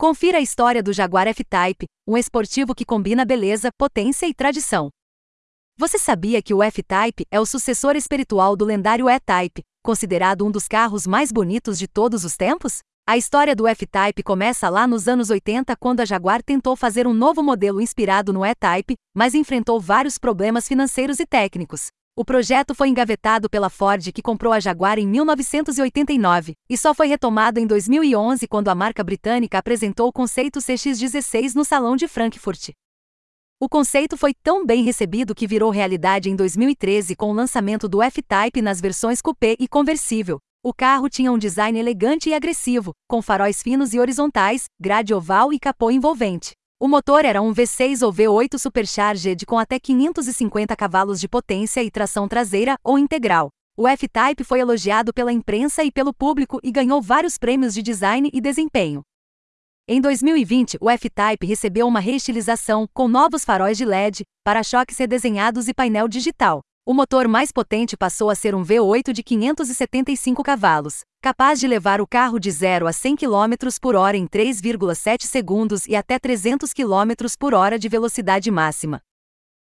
Confira a história do Jaguar F-Type, um esportivo que combina beleza, potência e tradição. Você sabia que o F-Type é o sucessor espiritual do lendário E-Type, considerado um dos carros mais bonitos de todos os tempos? A história do F-Type começa lá nos anos 80 quando a Jaguar tentou fazer um novo modelo inspirado no E-Type, mas enfrentou vários problemas financeiros e técnicos. O projeto foi engavetado pela Ford, que comprou a Jaguar em 1989, e só foi retomado em 2011 quando a marca britânica apresentou o conceito CX-16 no Salão de Frankfurt. O conceito foi tão bem recebido que virou realidade em 2013 com o lançamento do F-Type nas versões coupé e conversível. O carro tinha um design elegante e agressivo, com faróis finos e horizontais, grade oval e capô envolvente. O motor era um V6 ou V8 Supercharged com até 550 cavalos de potência e tração traseira ou integral. O F-Type foi elogiado pela imprensa e pelo público e ganhou vários prêmios de design e desempenho. Em 2020, o F-Type recebeu uma reestilização com novos faróis de LED, para-choques redesenhados e painel digital. O motor mais potente passou a ser um V8 de 575 cavalos, capaz de levar o carro de 0 a 100 km por hora em 3,7 segundos e até 300 km por hora de velocidade máxima.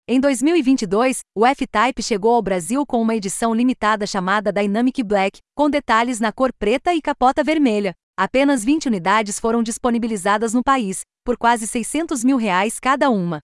Em 2022, o F-Type chegou ao Brasil com uma edição limitada chamada Dynamic Black, com detalhes na cor preta e capota vermelha. Apenas 20 unidades foram disponibilizadas no país, por quase 600 mil reais cada uma.